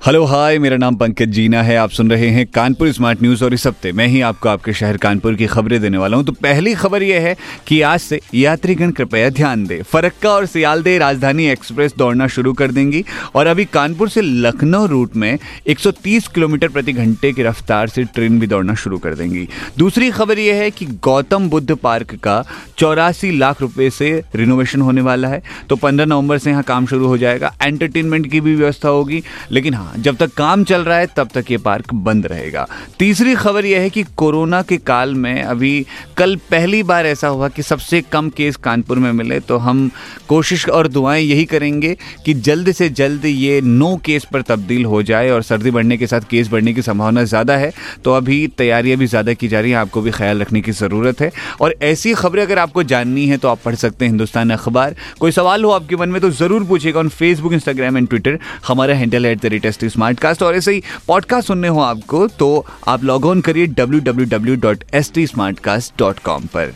hello hi मेरा नाम पंकज जीना है। आप सुन रहे हैं कानपुर स्मार्ट न्यूज़ और इस हफ़्ते मैं ही आपको आपके शहर कानपुर की खबरें देने वाला हूँ। तो पहली खबर यह है कि आज से यात्रीगण कृपया ध्यान दें। फरक्का और सियालदे राजधानी एक्सप्रेस दौड़ना शुरू कर देंगी और अभी कानपुर से लखनऊ रूट में 130 किलोमीटर प्रति घंटे की रफ्तार से ट्रेन भी दौड़ना शुरू कर देंगी। दूसरी खबर यह है कि गौतम बुद्ध पार्क का चौरासी लाख रुपये से रिनोवेशन होने वाला है। तो पंद्रह नवंबर से यहाँ काम शुरू हो जाएगा। एंटरटेनमेंट की भी व्यवस्था होगी, लेकिन हाँ जब तक काम चल रहा है, तब तक ये पार्क बंद रहेगा। तीसरी खबर यह है कि कोरोना के काल में अभी कल पहली बार ऐसा हुआ कि सबसे कम केस कानपुर में मिले तो हम कोशिश और दुआएँ यही करेंगे कि जल्द से जल्द ये नो केस पर तब्दील हो जाए और सर्दी बढ़ने के साथ केस बढ़ने की संभावना ज़्यादा है। तो अभी तैयारियाँ भी ज़्यादा की जा रही हैं, आपको भी ख्याल रखने की ज़रूरत है। और ऐसी खबरें अगर आपको जाननी है तो आप पढ़ सकते हैं हिंदुस्तान अखबार। कोई सवाल हो आपके मन में तो ज़रूर पूछेगा on Facebook Instagram and Twitter हमारा handle at the rate S smart cast और ऐसे ही पॉडकास्ट सुनने हो आपको तो आप लॉग ऑन करिए W W W dot S T smart cast dot com पर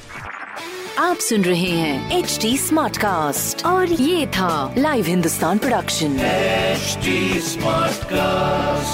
आप सुन रहे हैं एच टी स्मार्ट कास्ट और ये था live Hindustan production H smart Smartcast.